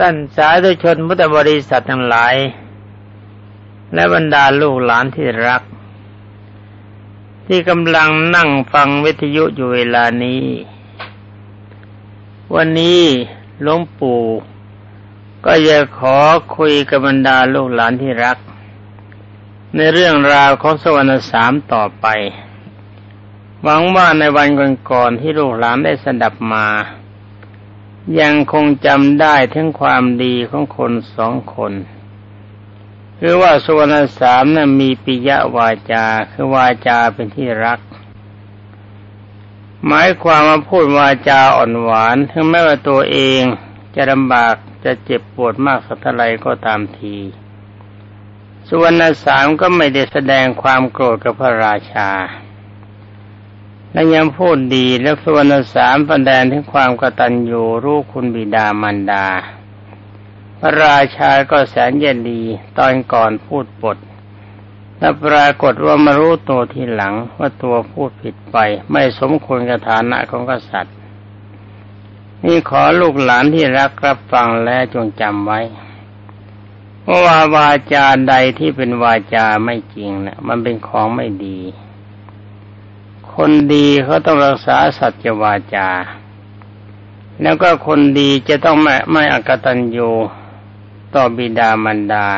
ท่านสาธุชนพุทธบริษัททั้งหลาย และบรรดาลูกหลานที่รัก ที่กำลังนั่งฟังวิทยุอยู่เวลานี้ วันนี้หลวงปู่ ก็จะขอคุยกับบรรดาลูกหลานที่รัก ในเรื่องราวของสวรรค์สามต่อไป หวังว่าในวันก่อนๆที่ลูกหลานได้สดับมา ยังคงจำได้ถึงความดีของคนสองคนคือว่าสุวรรณสามนะ่ะมีปิยวาจา คือวาจาเป็นที่รัก หมายความมาพูดวาจาอ่อนหวาน ถึงแม้ว่าตัวเองจะลำบากจะเจ็บปวดมากสักเท่าไรก็ตามที สุวรรณสามก็ไม่ได้แสดงความโกรธกับพระราชา และยังพูดดีและสวรรสามแดงถึงความกตัญญูรู้คุณบิดามารดา พระราชาก็แสนเย็นดีตอนก่อนพูดปดและปรากฏว่ามารู้ตัวทีหลังว่าตัวพูดผิดไป ไม่สมควรกับฐานะของกษัตริย์ นี่ขอลูกหลานที่รักรับฟังและจงจำไว้ว่าวาจาใดที่เป็นวาจาไม่จริงนะมันเป็นของไม่ดี คนดีเขาต้องรักษาสัจวาจา แล้วก็คนดีจะต้องไม่ไม่อกตัญญูต่อบิดามารดา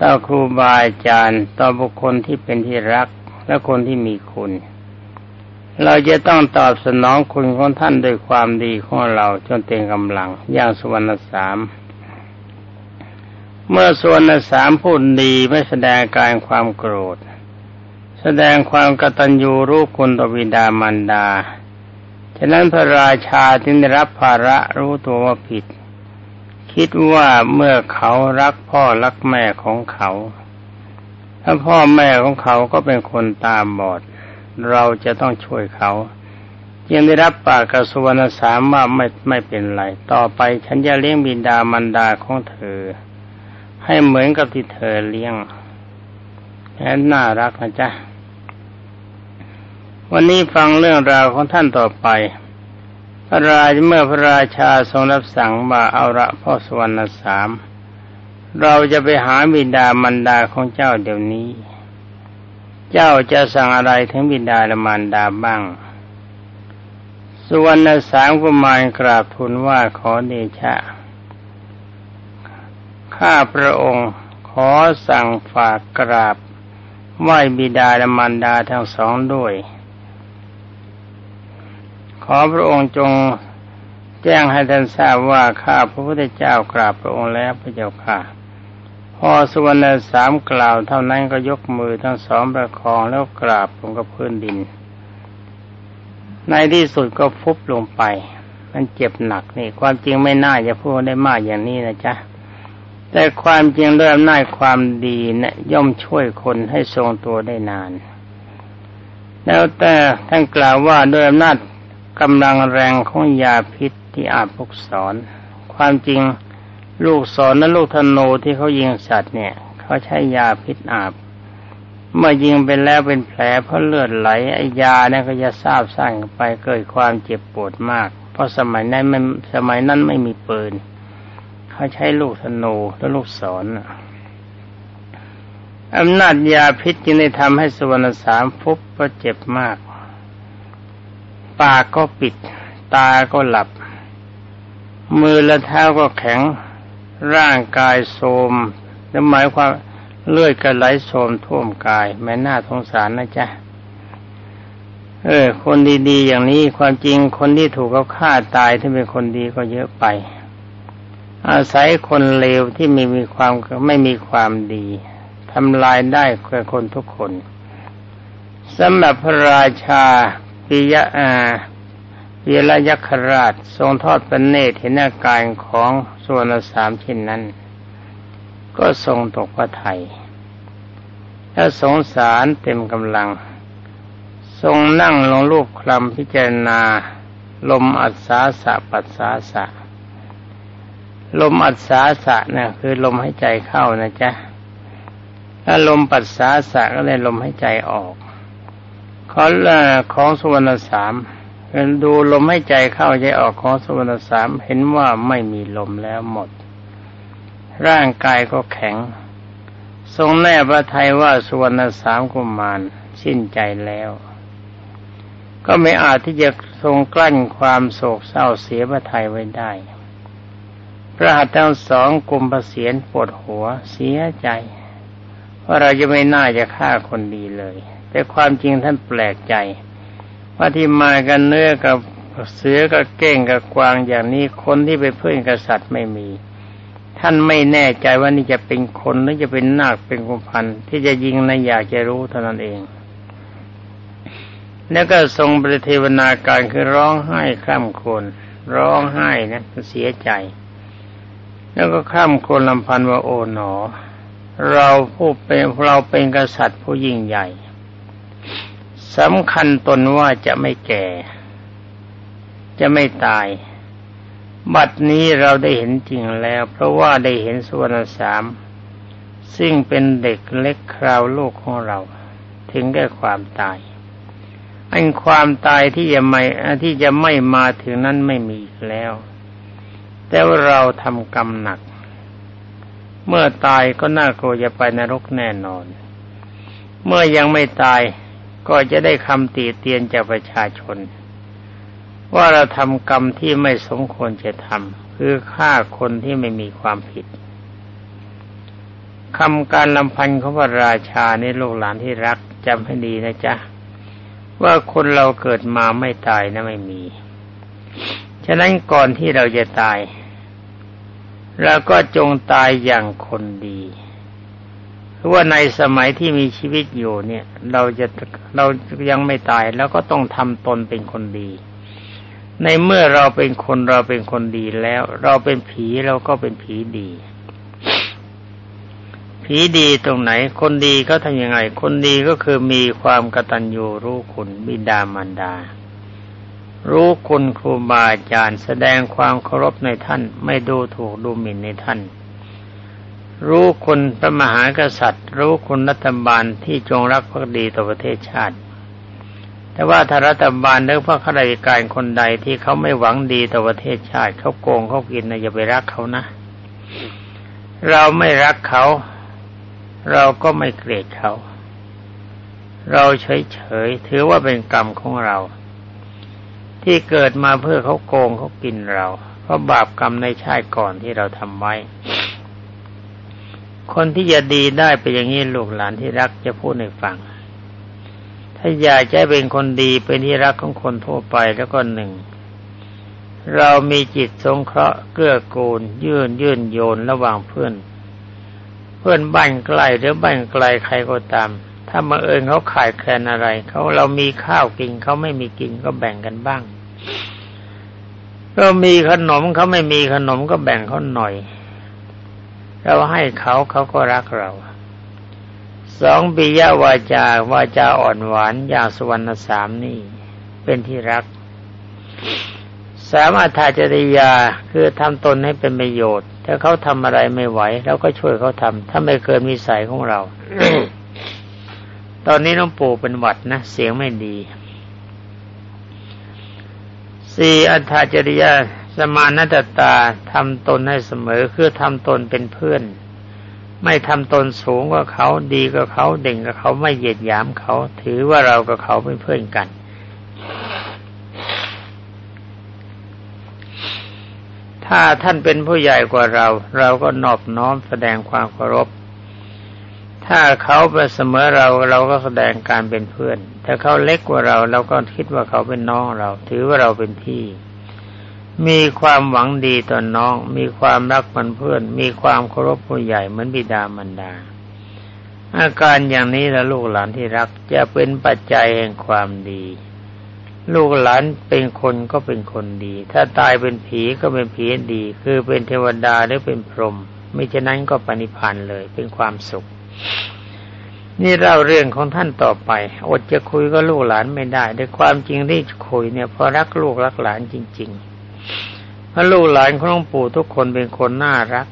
ต่อครูบาอาจารย์ ต่อบุคคลที่เป็นที่รักและคนที่มีคุณ เราจะต้องตอบสนองคุณของท่านด้วยความดีของเราจนเต็มกำลัง อย่างสุวรรณสามเมื่อสุวรรณสามพูดดีไม่แสดงการความโกรธ แสดงความกตัญญูรู้คุณต่อบิดามารดา ฉะนั้นพระราชาจึงได้รับภาระรู้ตัวว่าผิด คิดว่าเมื่อเขารักพ่อรักแม่ของเขา ถ้าพ่อแม่ของเขาก็เป็นคนตาบอด เราจะต้องช่วยเขายังได้รับปากกระสวนสามว่าไม่ไม่เป็นไร ต่อไปฉันจะเลี้ยงบิดามารดาของเธอ ให้เหมือนกับที่เธอเลี้ยงแค่น่ารักนะจ๊ะ วันนี้ฟังเรื่องราวของท่านต่อไป พระราชเมื่อพระราชาทรงรับสั่งมาเอาละพ่อสวรรณสาม เราจะไปหาบิดามันดาของเจ้าเดี๋ยวนี้ เจ้าจะสั่งอะไรถึงบิดาและมารดาบ้าง สุวรรณสามกุมารกราบทูลว่าขอเดชะ ข้าพระองค์ขอสั่งฝากกราบไหวบิดาและมารดาทั้งสองด้วย ขอพระองค์จงแจ้งให้ท่านทราบว่าข้าพระพุทธเจ้ากราบพระองค์แล้วพระเจ้าค่ะ พอสุวรรณสามกล่าวเท่านั้นก็ยกมือทั้งสองประคองแล้วกราบลงกับพื้นดิน ในที่สุดก็ฟุบลงไป มันเจ็บหนักนี่ ความจริงไม่น่าจะพูดได้มากอย่างนี้นะจ๊ะแต่ความจริงด้วยอำนาจความดีนะ่ะย่อมช่วยคนให้ทรงตัวได้นาน แล้วแต่ท่านกล่าวว่าด้วยอำนาจ กำลังแรงของยาพิษที่อาบพกสอน ความจริงลูกศรและลูกธนูที่เขายิงสัตว์เนี่ย เขาใช้ยาพิษอาบ เมื่อยิงไปแล้วเป็นแผลเพราะเลือดไหลไอยาเนี่ยก็จะทราบสร้างไปเกิดความเจ็บปวดมาก เพราะสมัยนั้นมันสมัยนั้นไม่มีปืน เขาใช้ลูกธนูและลูกศรอำนาจยาพิษจึงได้ทำให้สวรรณสามฟุบเพราะเจ็บมาก ปากก็ปิด ตาก็หลับ มือและเท้าก็แข็ง ร่างกายโทมและหมายความเลือดก็ไหลโทมท่วมกายแม่น่าสงสารนะจ๊ะเออ คนดีๆ อย่างนี้ความจริงคนที่ถูกเขาฆ่าตายที่เป็นคนดีก็เยอะไป อาศัยคนเลวที่ไม่มีความไม่มีความดีทำลายได้แก่คนทุกคนสำหรับพระราชา ปิยะอาวีรยักษราชทรงทอดพระเนตรเห็นอาการของส่วนสามเช่นนั้น ก็ทรงตกพระไทยและสงสารเต็มกำลัง ทรงนั่งลงรูปคลำพิจารณา ลมอัศาสะปัสสาสะ ลมอัศาสะเนี่ยคือลมหายใจเข้านะจ๊ะถ้าลมปัสสาสะก็เลยลมหายใจออก ขอของสุวรรณสามเห็นดูลมให้ใจเข้าใจออกของสวรรณสามเห็นว่าไม่มีลมแล้วหมด ร่างกายก็แข็ง ทรงแน่พระทัยว่าสวรรณสามกุมารสิ้นใจแล้ว ก็ไม่อาจที่จะทรงกลั้นความโศกเศร้าเสียพระทัยไว้ได้ พระหัตถ์ทั้งสองกุมภเสียนปวดหัวเสียใจว่าเราจะไม่น่าจะฆ่าคนดีเลย แต่ความจริงท่านแปลกใจ ว่าที่มากันเนื้อกับเสือกับเก้งกับกวางอย่างนี้คนที่ไปเพื่อนกษัตริย์ไม่มี ท่านไม่แน่ใจว่านี่จะเป็นคนหรือจะเป็นนาคเป็นกุมพันที่จะยิงนะอยากจะรู้เท่านั้นเองแล้วก็ทรงปฏิเทวนาการคือร้องไห้ข้ามคนร้องไห้นะเสียใจ แล้วก็ข้ามคนลำพันว่าโอ๋หนอ เราผู้เป็นเราเป็นกษัตริย์ผู้ยิ่งใหญ่ สำคัญตนว่าจะไม่แก่ จะไม่ตาย บัดนี้เราได้เห็นจริงแล้ว เพราะว่าได้เห็นสวรรสามซึ่งเป็นเด็กเล็กคราวโลกของเรา ถึงได้ความตาย อันความตายที่จะไม่ที่จะไม่มาถึงนั้นไม่มีแล้ว แต่ว่าเราทำกรรมหนัก เมื่อตายก็น่ากลัวจะไปนรกแน่นอน เมื่อยังไม่ตาย ก็จะได้คำตีเตียนจากประชาชน ว่าเราทำกรรมที่ไม่สมควรจะทำคือฆ่าคนที่ไม่มีความผิดคำการลำพันของพระราชาในลูกหลานที่รักจำให้ดีนะจ๊ะ ว่าคนเราเกิดมาไม่ตายนะไม่มี ฉะนั้นก่อนที่เราจะตายเราก็จงตายอย่างคนดี ว่าในสมัยที่มีชีวิตอยู่เนี่ย เราจะเรายังไม่ตายแล้วก็ต้องทำตนเป็นคนดี ในเมื่อเราเป็นคนเราเป็นคนดีแล้ว เราเป็นผีเราก็เป็นผีดีผีดีตรงไหน คนดีเขาทำยังไง คนดีก็คือมีความกตัญญูรู้คุณบิดามารดา รู้คุณครูบาอาจารย์ แสดงความเคารพในท่าน ไม่ดูถูกดูหมิ่นในท่าน รู้คุณพระมหากษัตริย์ รู้คุณรัฐบาลที่จงรักภักดีต่อประเทศชาติ แต่ว่าถ้ารัฐบาลหรือพระข้าราชการคนใดที่เขาไม่หวังดีต่อประเทศชาติเขาโกงเขากินนะอย่าไปรักเขานะ เราไม่รักเขา เราก็ไม่เกลียดเขา เราเฉยๆถือว่าเป็นกรรมของเรา ที่เกิดมาเพื่อเขาโกงเขากินเราเพราะบาปกรรมในชาติก่อนที่เราทำไว้ คนที่จะดีได้ไปอย่างนี้ลูกหลานที่รักจะพูดให้ฟัง ถ้าอยากจะเป็นคนดีเป็นที่รักของคนทั่วไปแล้วก็หนึ่ง เรามีจิตสงเคราะห์เกื้อกูล ยื่นยื่นโยนระหว่างเพื่อน เพื่อนบ้านใกล้หรือบ้านไกลใครก็ตาม ถ้ามาเอิญเขาขายแคลนอะไรเขาเรามีข้าวกินเขาไม่มีกินก็แบ่งกันบ้างก็มีขนมเขาไม่มีขนมก็แบ่งเขาหน่อย เราให้เขาเขาก็รักเรา สองปิยวาจาวาจาอ่อนหวานอย่างสุวรรณสามนี่ เป็นที่รัก สามอัธาจริยาคือทำตนให้เป็นประโยชน์ ถ้าเขาทำอะไรไม่ไหวเราก็ช่วยเขาทำถ้าไม่เกินวิสัยของเรา ตอนนี้น้องปู่เป็นหวัดนะ เสียงไม่ดีสี่อัธาจริยา สมานัตตาทำตนให้เสมอคือทำตนเป็นเพื่อน ไม่ทำตนสูงกว่าเขาดีกว่าเขาเด่งกว่าเขาไม่เหยียดหยามเขา ถือว่าเรากับเขาเป็นเพื่อนกัน ถ้าท่านเป็นผู้ใหญ่กว่าเรา เราก็นอบน้อมแสดงความเคารพ ถ้าเขาเป็นเสมอเราเราก็แสดงการเป็นเพื่อน ถ้าเขาเล็กกว่าเรา เราก็คิดว่าเขาเป็นน้องเรา ถือว่าเราเป็นพี่ มีความหวังดีต่อนน้อง มีความรักมันเพื่อน มีความเคารพผู้ใหญ่เหมือนบิดามารดา อาการอย่างนี้ละลูกหลานที่รักจะเป็นปัจจัยแห่งความดี ลูกหลานเป็นคนก็เป็นคนดี ถ้าตายเป็นผีก็เป็นผีดี คือเป็นเทวดาหรือเป็นพรหมไม่ฉะนั้นก็ปณิพันธ์เลยเป็นความสุข นี่เล่าเรื่องของท่านต่อไป อดจะคุยก็ลูกหลานไม่ได้แต่ความจริงที่คุยเนี่ยเพราะรักลูกรักหลานจริง ๆ พราะลูกหลานของหลวงปู่ทุกคนเป็นคนน่ารัก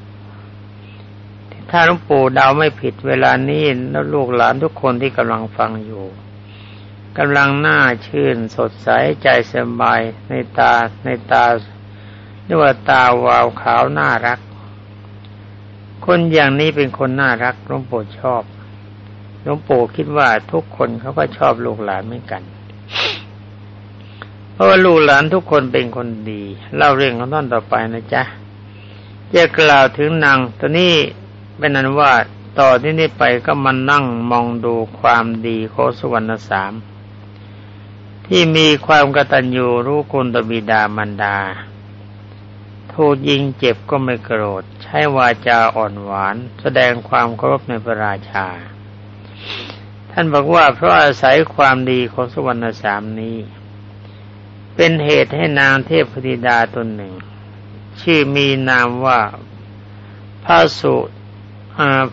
ถ้าหลวงปู่เดาไม่ผิดเวลานี้แล้วลูกหลานทุกคนที่กำลังฟังอยู่กำลังหน้าชื่น สดใสใจสบายในตาในตาเรียกว่าตาวาวขาวน่ารัก คนอย่างนี้เป็นคนน่ารักหลวงปู่ชอบหลวงปู่คิดว่าทุกคนเขาก็ชอบลูกหลานเหมือนกัน ราะว่าลูกหลานทุกคนเป็นคนดี เล่าเรื่องของท่านต่อไปนะจ๊ะจะกล่าวถึงนางตอนนี้เป็นนั้นว่าต่อที่นี้ไปก็มานั่งมองดูความดีของสุวรรณสาม ที่มีความกตัญญูรู้คุณตบิดามารดา ถูกยิงเจ็บก็ไม่โกรธ ใช้วาจาอ่อนหวาน แสดงความเคารพในพระราชา ท่านบอกว่าเพราะอาศัยความดีของสุวรรณสามนี้ เป็นเหตุให้นางเทพธิดาตนหนึ่ง ชื่อมีนามว่าพระสุ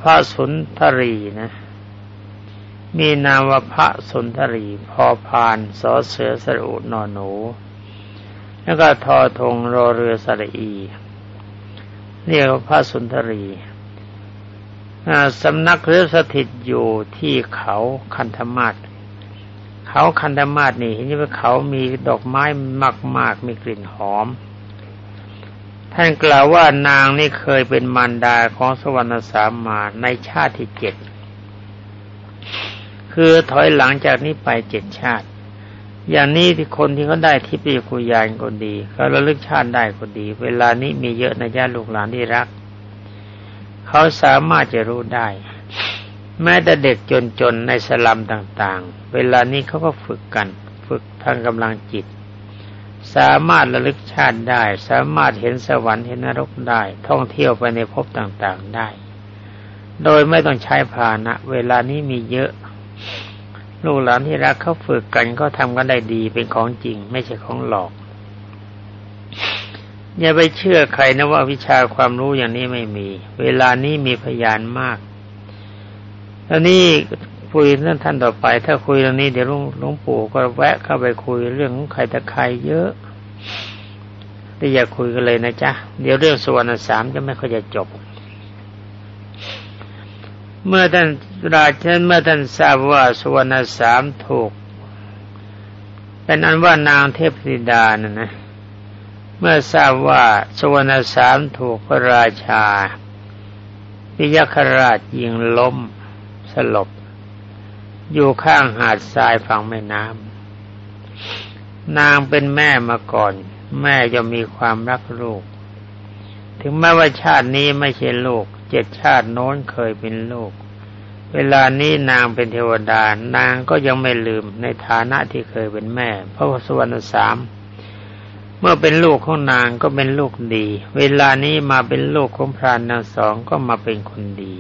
พระสุนทรีนะ มีนามว่าพระสุนทรี พอพานสอเสือสรุนอนหนู แล้วก็ทอทงรอเรือสระอีเรียกว่าพระสุนทรีสำนักเรือสถิตอยู่ที่เขาคันธมาศ เขาคันธมาศนี่เห็นไหมเขามีดอกไม้มาก ๆ มีกลิ่นหอม ท่านกล่าวว่านางนี่เคยเป็นมารดาของสวรรณสามมาในชาติที่เจ็ดคือถอยหลังจากนี้ไปเจ็ดชาติ อย่างนี้ที่คนที่เขาได้ทิพยคุยานก็ดีเขาระลึกชาติได้ก็ดี เวลานี้มีเยอะในญาติลูกหลานที่รัก เขาสามารถจะรู้ได้ แม้แต่เด็กจนๆในสลัมต่างๆ เวลานี้เขาก็ฝึกกัน ฝึกทางกำลังจิต สามารถระลึกชาติได้ สามารถเห็นสวรรค์เห็นนรกได้ ท่องเที่ยวไปในภพต่างๆได้ โดยไม่ต้องใช้พานะ เวลานี้มีเยอะ ลูกหลานที่รักเขาฝึกกันเขาทำกันได้ดีเป็นของจริง ไม่ใช่ของหลอกอย่าไปเชื่อใครนะว่าวิชาความรู้อย่างนี้ไม่มี เวลานี้มีพยานมาก แล้วนี่คุยเรื่องท่านต่อไป ถ้าคุยเรื่องนี้เดี๋ยวหลวงปู่ก็แวะเข้าไปคุยเรื่องของใครแต่ใครเยอะแต่อย่าคุยกันเลยนะจ๊ะ เดี๋ยวเรื่องสวรรค์สามจะไม่ค่อยจะจบ เมื่อท่านราชันเมื่อท่านทราบว่าสวรรค์สามถูก เป็นอันว่านางเทพธิดานะนะ เมื่อทราบว่าสวรรค์สามถูกพระราชาพิยคราชยิงล้ม ลบ อยู่ข้างหาดทรายฝั่งแม่น้ำนางเป็นแม่มาก่อน แม่จะมีความรักลูก ถึงแม้ว่าชาตินี้ไม่ใช่ลูก เจ็ดชาติโน้นเคยเป็นลูก เวลานี้นางเป็นเทวดา นางก็ยังไม่ลืมในฐานะที่เคยเป็นแม่ เพราะสวรรค์สามเมื่อเป็นลูกของนางก็เป็นลูกดี เวลานี้มาเป็นลูกของพรานนางสองก็มาเป็นคนดี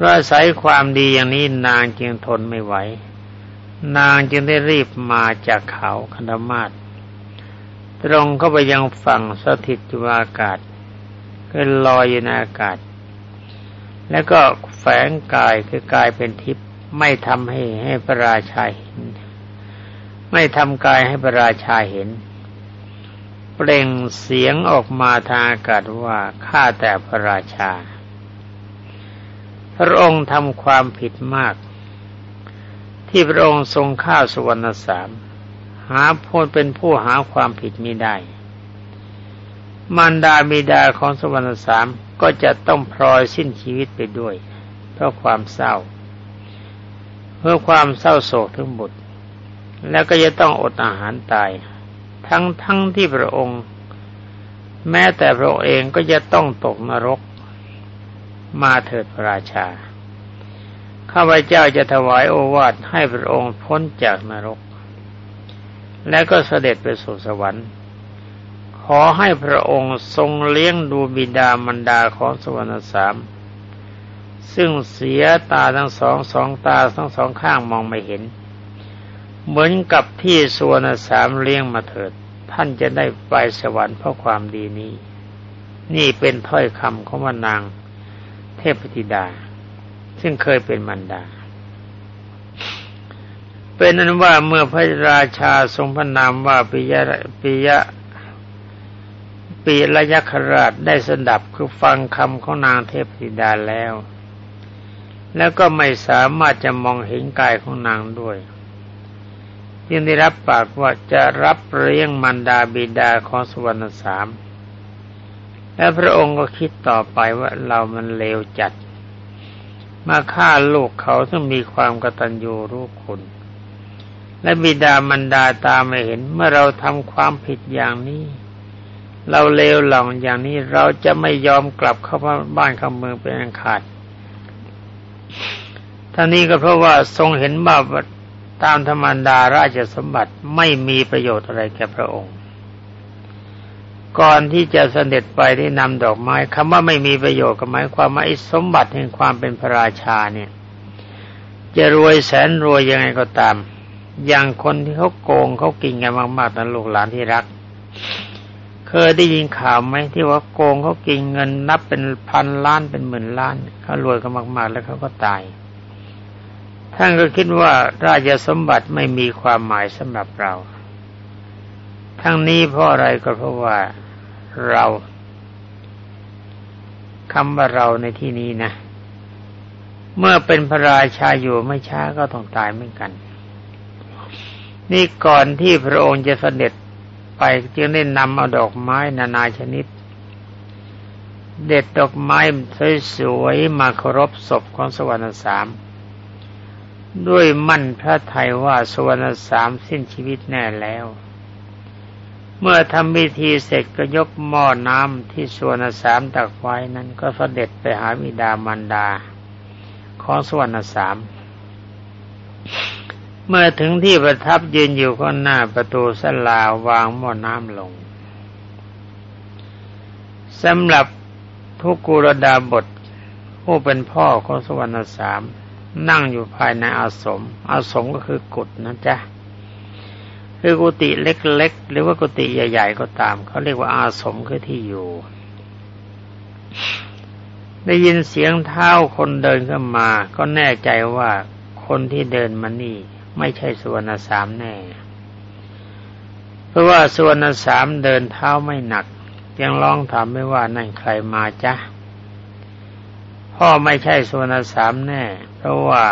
ราะอาศัยความดีอย่างนี้นางจึงทนไม่ไหว นางจึงได้รีบมาจากเขาคันธมาศตรงเข้าไปยังฝั่งสถิตอยู่อากาศ ก็ลอยอยู่ในอากาศ แล้วก็แฝงกายคือกายเป็นทิพย์ไม่ทำให้ให้พระราชาเห็น ไม่ทำกายให้พระราชาเห็น เปล่งเสียงออกมาทางอากาศว่าข้าแต่พระราชา พระองค์ทำความผิดมาก ที่พระองค์ทรงข้าวสวรรณสาม หาพูดเป็นผู้หาความผิดมิได้ มารดาบิดาของสวรรณสามก็จะต้องพลอยสิ้นชีวิตไปด้วย เพราะความเศร้า เพื่อความเศร้าโศกทั้งบุตร แล้วก็จะต้องอดอาหารตาย ทั้งทั้งที่พระองค์ แม้แต่พระองค์เองก็จะต้องตกนรก มาเถิดพระราชา ข้าพเจ้าจะถวายโอวาทให้พระองค์พ้นจากนรก และก็เสด็จไปสู่สวรรค์ ขอให้พระองค์ทรงเลี้ยงดูบิดามารดาของสวรรค์สาม ซึ่งเสียตาทั้งสองสองตาทั้งสองข้างมองไม่เห็น เหมือนกับที่สวรรค์สามเลี้ยงมาเถิด ท่านจะได้ไปสวรรค์เพราะความดีนี้ นี่เป็นถ้อยคำของวนาง เทพธิดา ซึ่งเคยเป็นมันดา เป็นนั้นว่าเมื่อพระราชาทรงพระนามว่าปิยะปิยะปีระยะคราชได้สดับคือฟังคำของนางเทพธิดาแล้ว แล้วก็ไม่สามารถจะมองเห็นกายของนางด้วยยังได้รับปากว่าจะรับเลี้ยงมันดาบิดาของสวรรณสาม และพระองค์ก็คิดต่อไปว่าเรามันเลวจัด มาฆ่าลูกเขาซึ่งมีความกตัญญูรู้คุณ และบิดามันดาตาไม่เห็นเมื่อเราทำความผิดอย่างนี้ เราเลวหลองอย่างนี้เราจะไม่ยอมกลับเข้าบ้านเข้าเมืองเป็นอันขาดท่านี้ก็เพราะว่าทรงเห็นว่าตามธรรมดาราชสมบัติไม่มีประโยชน์อะไรแก่พระองค์ ก่อนที่จะเสด็จไปได้นำดอกไม้คำว่าไม่มีประโยชน์ก็หมายความว่าไอ้สมบัติแห่งความเป็นพระราชาเนี่ย จะรวยแสนรวยยังไงก็ตาม อย่างคนที่เขาโกงเขากินกันมากๆนั้นลูกหลานที่รัก เคยได้ยินข่าวไหมที่ว่าโกงเขากินเงินนับเป็นพันล้านเป็นหมื่นล้านเขารวยกันมากๆ แล้วเขาก็ตายท่านก็คิดว่าราชสมบัติไม่มีความหมายสำหรับเรา ทั้งนี้เพราะอะไรก็เพราะว่า เราคำว่าเราในที่นี้นะ เมื่อเป็นพระราชาอยู่ไม่ช้าก็ต้องตายเหมือนกัน นี่ก่อนที่พระองค์จะเสด็จไปจึงได้นำเอาดอกไม้นานาชนิด เด็ดดอกไม้สวยๆมาเคารพศพของสวรรค์สาม ด้วยมั่นพระไทยว่าสวรรณสามสิ้นชีวิตแน่แล้ว เมื่อทำพิธีเสร็จก็ยกหม้อน้ำที่สวรรณสามตักไว้นั้นก็เสด็จไปหาวิดามันดา ของสวรรณสาม เมื่อถึงที่ประทับยืนอยู่ข้างหน้าประตูสลาวางหม้อน้ำลงสำหรับทุกกุรดาบทผู้เป็นพ่อของสวรรณสาม นั่งอยู่ภายในอาสม อาสมก็คือกุฏนะจ๊ะ คือกุฏิเล็กๆ หรือว่ากุฏิใหญ่ ๆ ก็ตาม เขาเรียกว่าอาสมคือที่อยู่ ได้ยินเสียงเท้าคนเดินเข้ามา ก็แน่ใจว่าคนที่เดินมานี่ ไม่ใช่สุวนสามแน่ เพราะว่าสุวนสามเดินเท้าไม่หนัก ยังร้องถามไม่ว่านั่นใครมาจ๊ะพ่อไม่ใช่สุวรรณสามแน่ เพราะว่า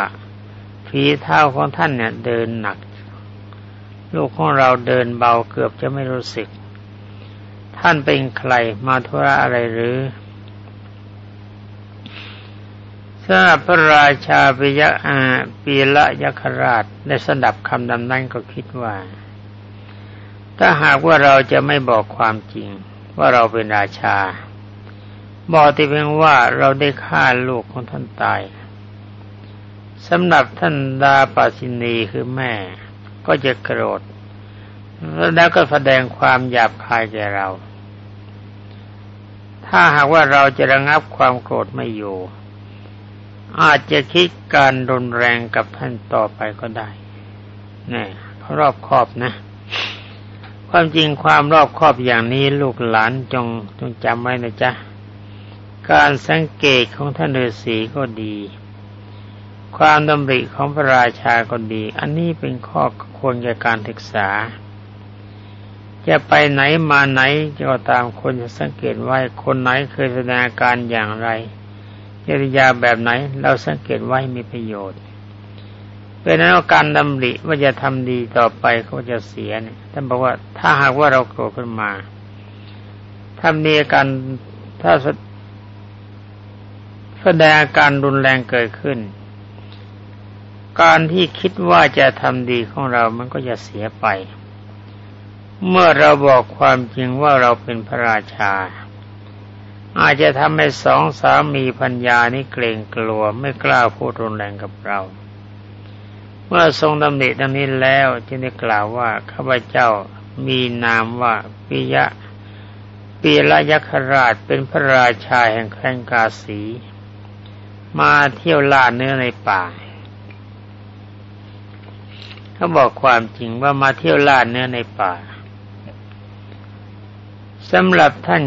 ฝีเท้าของท่านเนี่ยเดินหนัก ลูกของเราเดินเบาเกือบจะไม่รู้สึก ท่านเป็นใครมาธุระอะไรหรือทราบพระราชาปิยะอาปีละยัคราชได้สดับคำดำนั้นก็คิดว่า ถ้าหากว่าเราจะไม่บอกความจริง ว่าเราเป็นราชา บอกแต่เพียงว่าเราได้ฆ่าลูกของท่านตายสำหรับท่านดาปาสินีคือแม่ ก็จะโกรธ แล้วก็แสดงความหยาบคายแก่เรา ถ้าหากว่าเราจะระงับความโกรธไม่อยู่ อาจจะคิดการรุนแรงกับท่านต่อไปก็ได้นี่รอบคอบนะ ความจริงความรอบคอบอย่างนี้ลูกหลานจงจงจำไว้นะจ๊ะ การสังเกตของท่านฤาษีก็ดี ความดำริของพระราชาก็ดี อันนี้เป็นข้อควรแก่การศึกษา จะไปไหนมาไหนก็ตามคนจะสังเกตไว้คนไหนเคยแสดงอาการอย่างไรจริยาแบบไหน เราสังเกตไว้มีประโยชน์เป็นนั้นการดำริว่าจะทำดีต่อไปเขาจะเสียเนี่ยท่านบอกว่าถ้าหากว่าเราโกรธขึ้นมา ถ้ามีการถ้าแสดงอาการรุนแรงเกิดขึ้น การที่คิดว่าจะทำดีของเรามันก็จะเสียไป เมื่อเราบอกความจริงว่าเราเป็นพระราชา อาจจะทำให้สองสามีพัญญานี้เกรงกลัวไม่กล้าพูดรุนแรงกับเรา เมื่อทรงดำริดังนี้แล้วจึงได้กล่าวว่าข้าพเจ้ามีนามว่าปิยะปีละยัคราชเป็นพระราชาแห่งแคว้นกาสี มาเที่ยวล่าเนื้อในป่า เขาบอกความจริงว่ามาเที่ยวล่าเนื้อในป่าสำหรับท่าน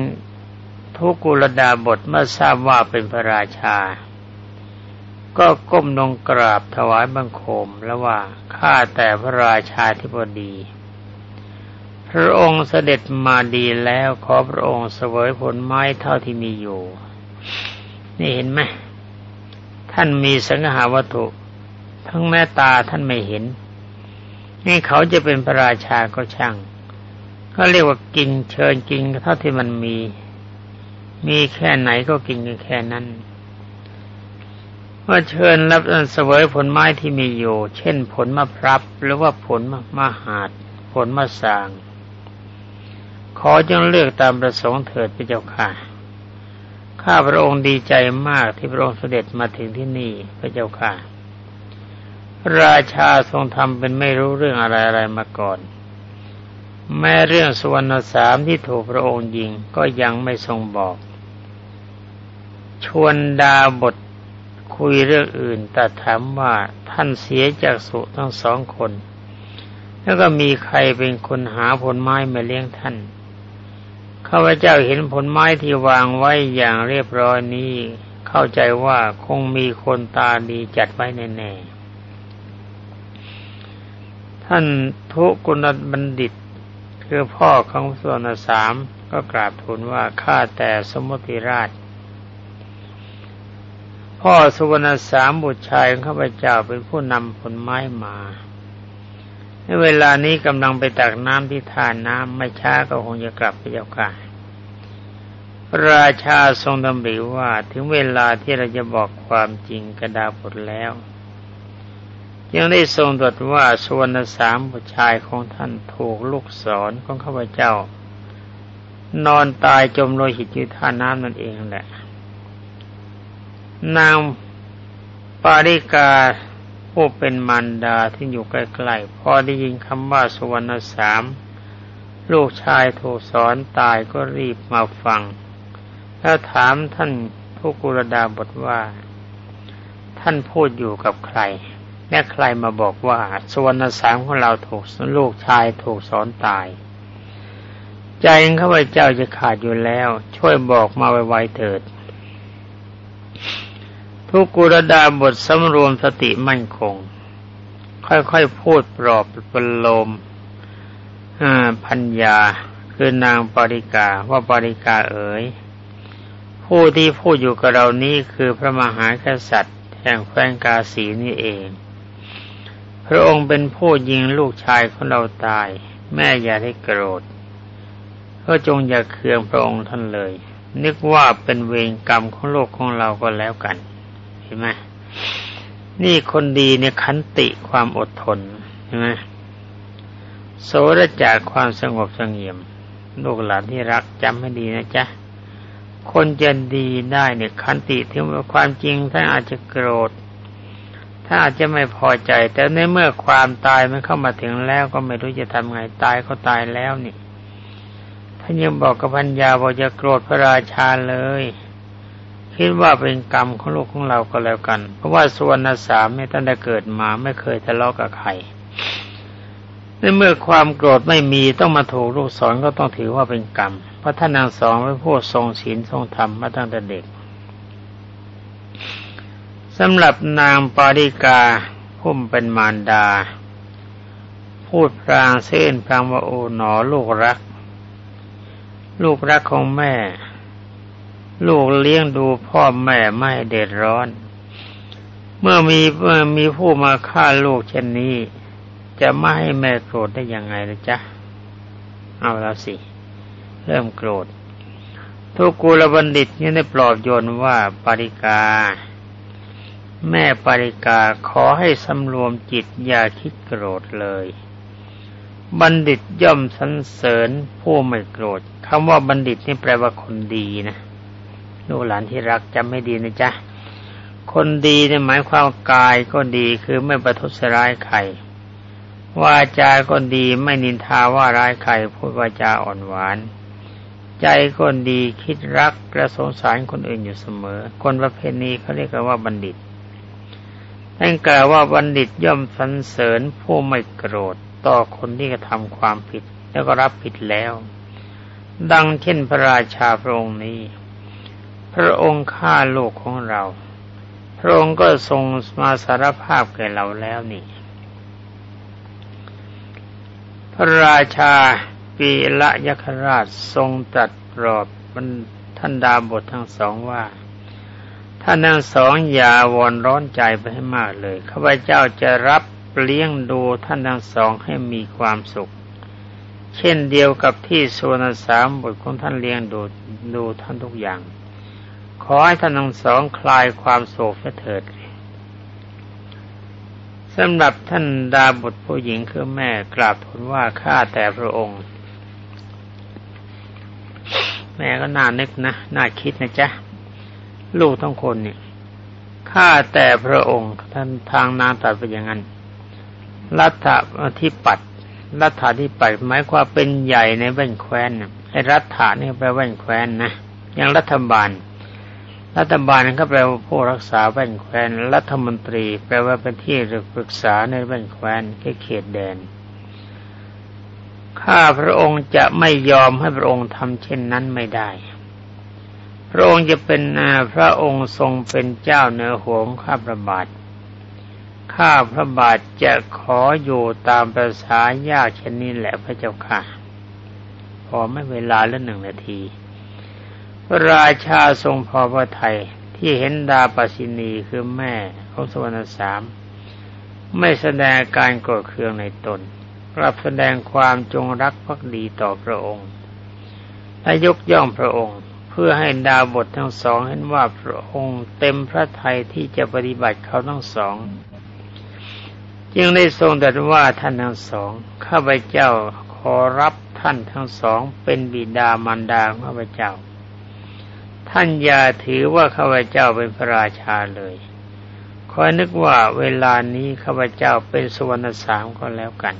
ทุกุลดาบทเมื่อทราบว่าเป็นพระราชา ก็ก้มลงกราบถวายบังคมแล้วว่าข้าแต่พระราชาธิบดี พระองค์เสด็จมาดีแล้วขอพระองค์เสวยผลไม้เท่าที่มีอยู่ นี่เห็นไหมท่านมีสังหาวัตถุ ทั้งแม่ตาท่านไม่เห็น นี่เขาจะเป็นพระราชาก็ช่างเขาเรียกว่ากินเชิญกินเท่าที่มันมี มีแค่ไหนก็กินกันแค่นั้นว่าเชิญรับเสวยผลไม้ที่มีอยู่ เช่นผลมะพร้าวหรือว่าผลมะหาด ผลมะสาง ขอจงเลือกตามประสงค์เถิดพระเจ้าค่ะ ข้าพระองค์ดีใจมากที่พระองค์เสด็จมาถึงที่นี่พระเจ้าค่ะ ราชาทรงทำเป็นไม่รู้เรื่องอะไรอะไรมาก่อน แม้เรื่องสวรรณสามที่ถูกพระองค์ยิงก็ยังไม่ทรงบอก ชวนดาบทคุยเรื่องอื่น แต่ถามว่าท่านเสียจากสุทั้งสองคน แล้วก็มีใครเป็นคนหาผลไม้มาเลี้ยงท่านข้าพเจ้าเห็นผลไม้ที่วางไว้อย่างเรียบร้อยนี้ เข้าใจว่าคงมีคนตาดีจัดไว้แน่ๆ ท่านทุกุณบัณฑิต คือพ่อของส่วนสามก็กราบทูลว่าข้าแต่สมุติราช พ่อสุวรรณสามบุตรชายของข้าพเจ้าเป็นผู้นำผลไม้มาในเวลานี้กำลังไปตักน้ำที่ท่าน้ำไม่ช้าก็คงจะกลับไปเจ้าค่ะราชาทรงดำริว่าถึงเวลาที่เราจะบอกความจริงกระดาบทแล้ว ยังได้ทรงตรัสว่าสุวรรณสามบุตรชายของท่านถูกลูกศรของข้าพเจ้า นอนตายจมโลหิตอยู่ท่าน้ำนั่นเองแหละ นางปาริกาผู้เป็นมารดาที่อยู่ใกล้ๆพอได้ยินคำว่าสุวรรณสามลูกชายถูกสอนตายก็รีบมาฟัง แล้วถามท่านผู้กุรดาบทว่า ท่านพูดอยู่กับใคร และใครมาบอกว่าสวรรณสามของเราถูกลูกชายถูกสอนตาย ใจข้าพเจ้าจะขาดอยู่แล้ว ช่วยบอกมาไวๆเถิด ทุกุรดาบทสำรวมสติมั่นคง ค่อยๆพูดปลอบประโลมพัญญาคือนางปริกาว่าปริกาเอ๋ยผู้ที่พูดอยู่กับเรานี้คือพระมหากษัตริย์แห่งแคว้นกาสีนี่เอง พระองค์เป็นผู้ยิงลูกชายของเราตาย แม่อย่าได้โกรธก็จงอย่าเคืองพระองค์ท่านเลย นึกว่าเป็นเวรกรรมของโลกของเราก็แล้วกัน เห็นไหมนี่คนดีเนี่ยขันติความอดทนใช่ไหมโสรจากความสงบสงเงียม ลูกหลานที่รักจำให้ดีนะจ๊ะคนจะดีได้เนี่ยขันติถึงความจริงท่านอาจจะโกรธ ถ้าอาจจะไม่พอใจ แต่ในเมื่อความตายมันเข้ามาถึงแล้วก็ไม่รู้จะทำไงตายก็ตายแล้วนี่ท่านยังบอกกับพัญญาบอกจะโกรธพระราชาเลย คิดว่าเป็นกรรมของลูกของเราก็แล้วกัน เพราะว่าส่วนนสามเนี่ยท่านได้เกิดมาไม่เคยทะเลาะกับใครในเมื่อความโกรธไม่มีต้องมาถูกลูกสอนก็ต้องถือว่าเป็นกรรม เพราะท่านนางสองเป็นผู้ทรงศีลทรงธรรมมาตั้งแต่เด็ก สำหรับนางปาริกาพุ่มเป็นมารดา พูดพรางเส้นพรางว่าโอ๋หนอลูกรัก ลูกรักของแม่ ลูกเลี้ยงดูพ่อแม่ไม่เดือดร้อน เมื่อมีเมื่อมีผู้มาฆ่าลูกเช่นนี้ จะไม่ให้แม่โกรธได้ยังไงนะจ๊ะ เอาแล้วสิ เริ่มโกรธทุกกุลบัณฑิตนี่ได้ปลอบโยนว่าปาริกา แม่ปาริกาขอให้สำรวมจิตอย่าคิดโกรธเลย บัณฑิตย่อมสรรเสริญผู้ไม่โกรธคำว่าบัณฑิตนี่แปลว่าคนดีนะลูกหลานที่รักจำไม่ดีนะจ๊ะคนดีเนี่ยหมายความกายก็ดีคือไม่ประทุษร้ายใครวาจาก็ดีไม่นินทาว่าร้ายใครพูดวาจาอ่อนหวาน ใจก็ดีคิดรักและสงสารคนอื่นอยู่เสมอ คนประเภทนี้เขาเรียกว่าบัณฑิต ท่านกล่าวว่าบัณฑิตย่อมสรรเสริญผู้ไม่โกรธต่อคนที่กระทำความผิดแล้วก็รับผิดแล้ว ดังเช่นพระราชาพระองค์นี้ พระองค์ฆ่าลูกของเรา พระองค์ก็ทรงมาสารภาพแก่เราแล้วนี่ พระราชาปีละยคราชทรงตรัสปลอบท่านดาบททั้งสองว่า ท่านทั้งสองอย่าวอนร้อนใจไปให้มากเลยข้าพเจ้าจะรับเลี้ยงดูท่านทั้งสองให้มีความสุข เช่นเดียวกับที่สวนสามบทของท่านเลี้ยงดูดูท่านทุกอย่าง ขอให้ท่านทั้งสองคลายความโศกเถิดสำหรับท่านดาบทผู้หญิงคือแม่กราบทูลว่าข้าแต่พระองค์ แม่ก็น่านึกนะ น่าคิดนะจ๊ะ ลูกทั้งคนเนี่ยข้าแต่พระองค์ท่านทางนางตัดไปอย่างนั้นรัฐที่ปัดรัฐาที่ปัดหมายความเป็นใหญ่ในแว่นแคว้นไอ้รัฐานี่แปลแว่นแคว้นนะอย่างรัฐบาล รัฐบาลก็แปลว่าผู้รักษาแว่นแคว้นรัฐมนตรี แปลว่าเป็นที่ปรึกษาในแว่นแคว้นแค่เขตแดนข้าพระองค์จะไม่ยอมให้พระองค์ทำเช่นนั้นไม่ได้ พระองค์จะเป็นพระองค์ทรงเป็นเจ้าเนื้อหัวของข้าพระบาท ข้าพระบาทจะขออยู่ตามภาษายากเช่นนี้แหละพระเจ้าค่ะ พอไม่เวลาละหนึ่งนาที พระราชาทรงพอพระทัยที่เห็นดาปสินีคือแม่ของสวรรณสาม ไม่แสดงการโกรธเคืองในตนรับแสดงความจงรักภักดีต่อพระองค์และยกย่องพระองค์ พื่อให้ดาบททั้งสองเห็นว่าพระองค์เต็มพระทัยที่จะปฏิบัติเขาทั้งสอง จึงได้ทรงตรัสว่าท่านทั้งสองข้าพเจ้าขอรับท่านทั้งสองเป็นบิดามารดาข้าพเจ้า ท่านอย่าถือว่าข้าพเจ้าเป็นพระราชาเลยคอยนึกว่าเวลานี้ข้าพเจ้าเป็นสวรรณสามก็แล้วกัน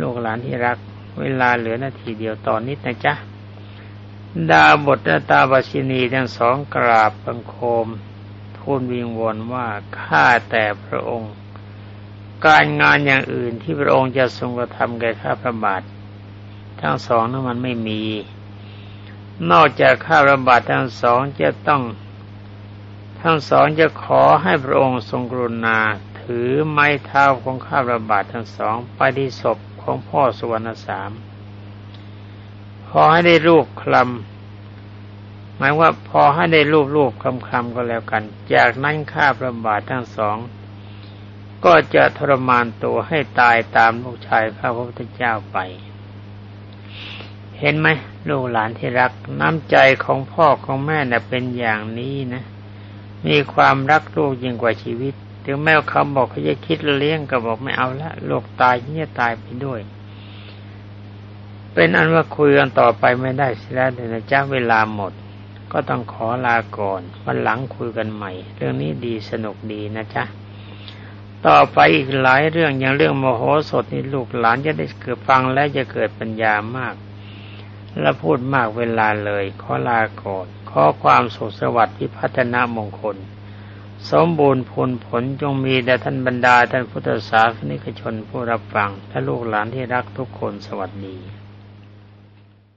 ลูกหลานที่รัก เวลาเหลือนาทีเดียวตอนนิดนะจ๊ะ ดาบทตาบาชินีทั้งสองกราบบังคมทูลวิงวอนว่าข้าแต่พระองค์ การงานอย่างอื่นที่พระองค์จะทรงกระทำแก่ข้าพระบาททั้งสองนั้นมันไม่มี นอกจากข้าพระบาดทั้งสองจะต้อง ทั้งสองจะขอให้พระองค์ทรงกรุณาถือไม้เท้าของข้าพระบาดทั้งสองไปที่ศพของพ่อสุวรรณสาม ขอให้ได้รูปคลำหมายว่าพอให้ได้รูปรูปคำคำก็แล้วกัน จากนั้นข้าพระบาททั้งสอง ก็จะทรมานตัวให้ตายตามลูกชายพระพุทธเจ้าไป เห็นไหมลูกหลานที่รักน้ำใจของพ่อของแม่น่ะเป็นอย่างนี้นะ มีความรักลูกยิ่งกว่าชีวิต ถึงแม้เขาบอกเขาจะคิดเลี้ยงก็บอกไม่เอาละลูกตายที่จะตายไปด้วย เป็นอันว่าคุยกันต่อไปไม่ได้สิแล้วเนะจ้าเวลาหมด ก็ต้องขอลาก่อนวันหลังคุยกันใหม่ เรื่องนี้ดีสนุกดีนะจ๊ะต่อไปอีกหลายเรื่องอย่างเรื่องโมโหสดนี่ลูกหลานจะได้เกิดฟังและจะเกิดปัญญามาก และพูดมากเวลาเลย ขอลาก่อนขอความสุขสวัสดิ์พิพัฒนามงคล สมบูรณ์ผลผลจงมีแด่ท่านบรรดาท่านพุทธศาสนิกชนผู้รับฟังและลูกหลานที่รักทุกคนสวัสดี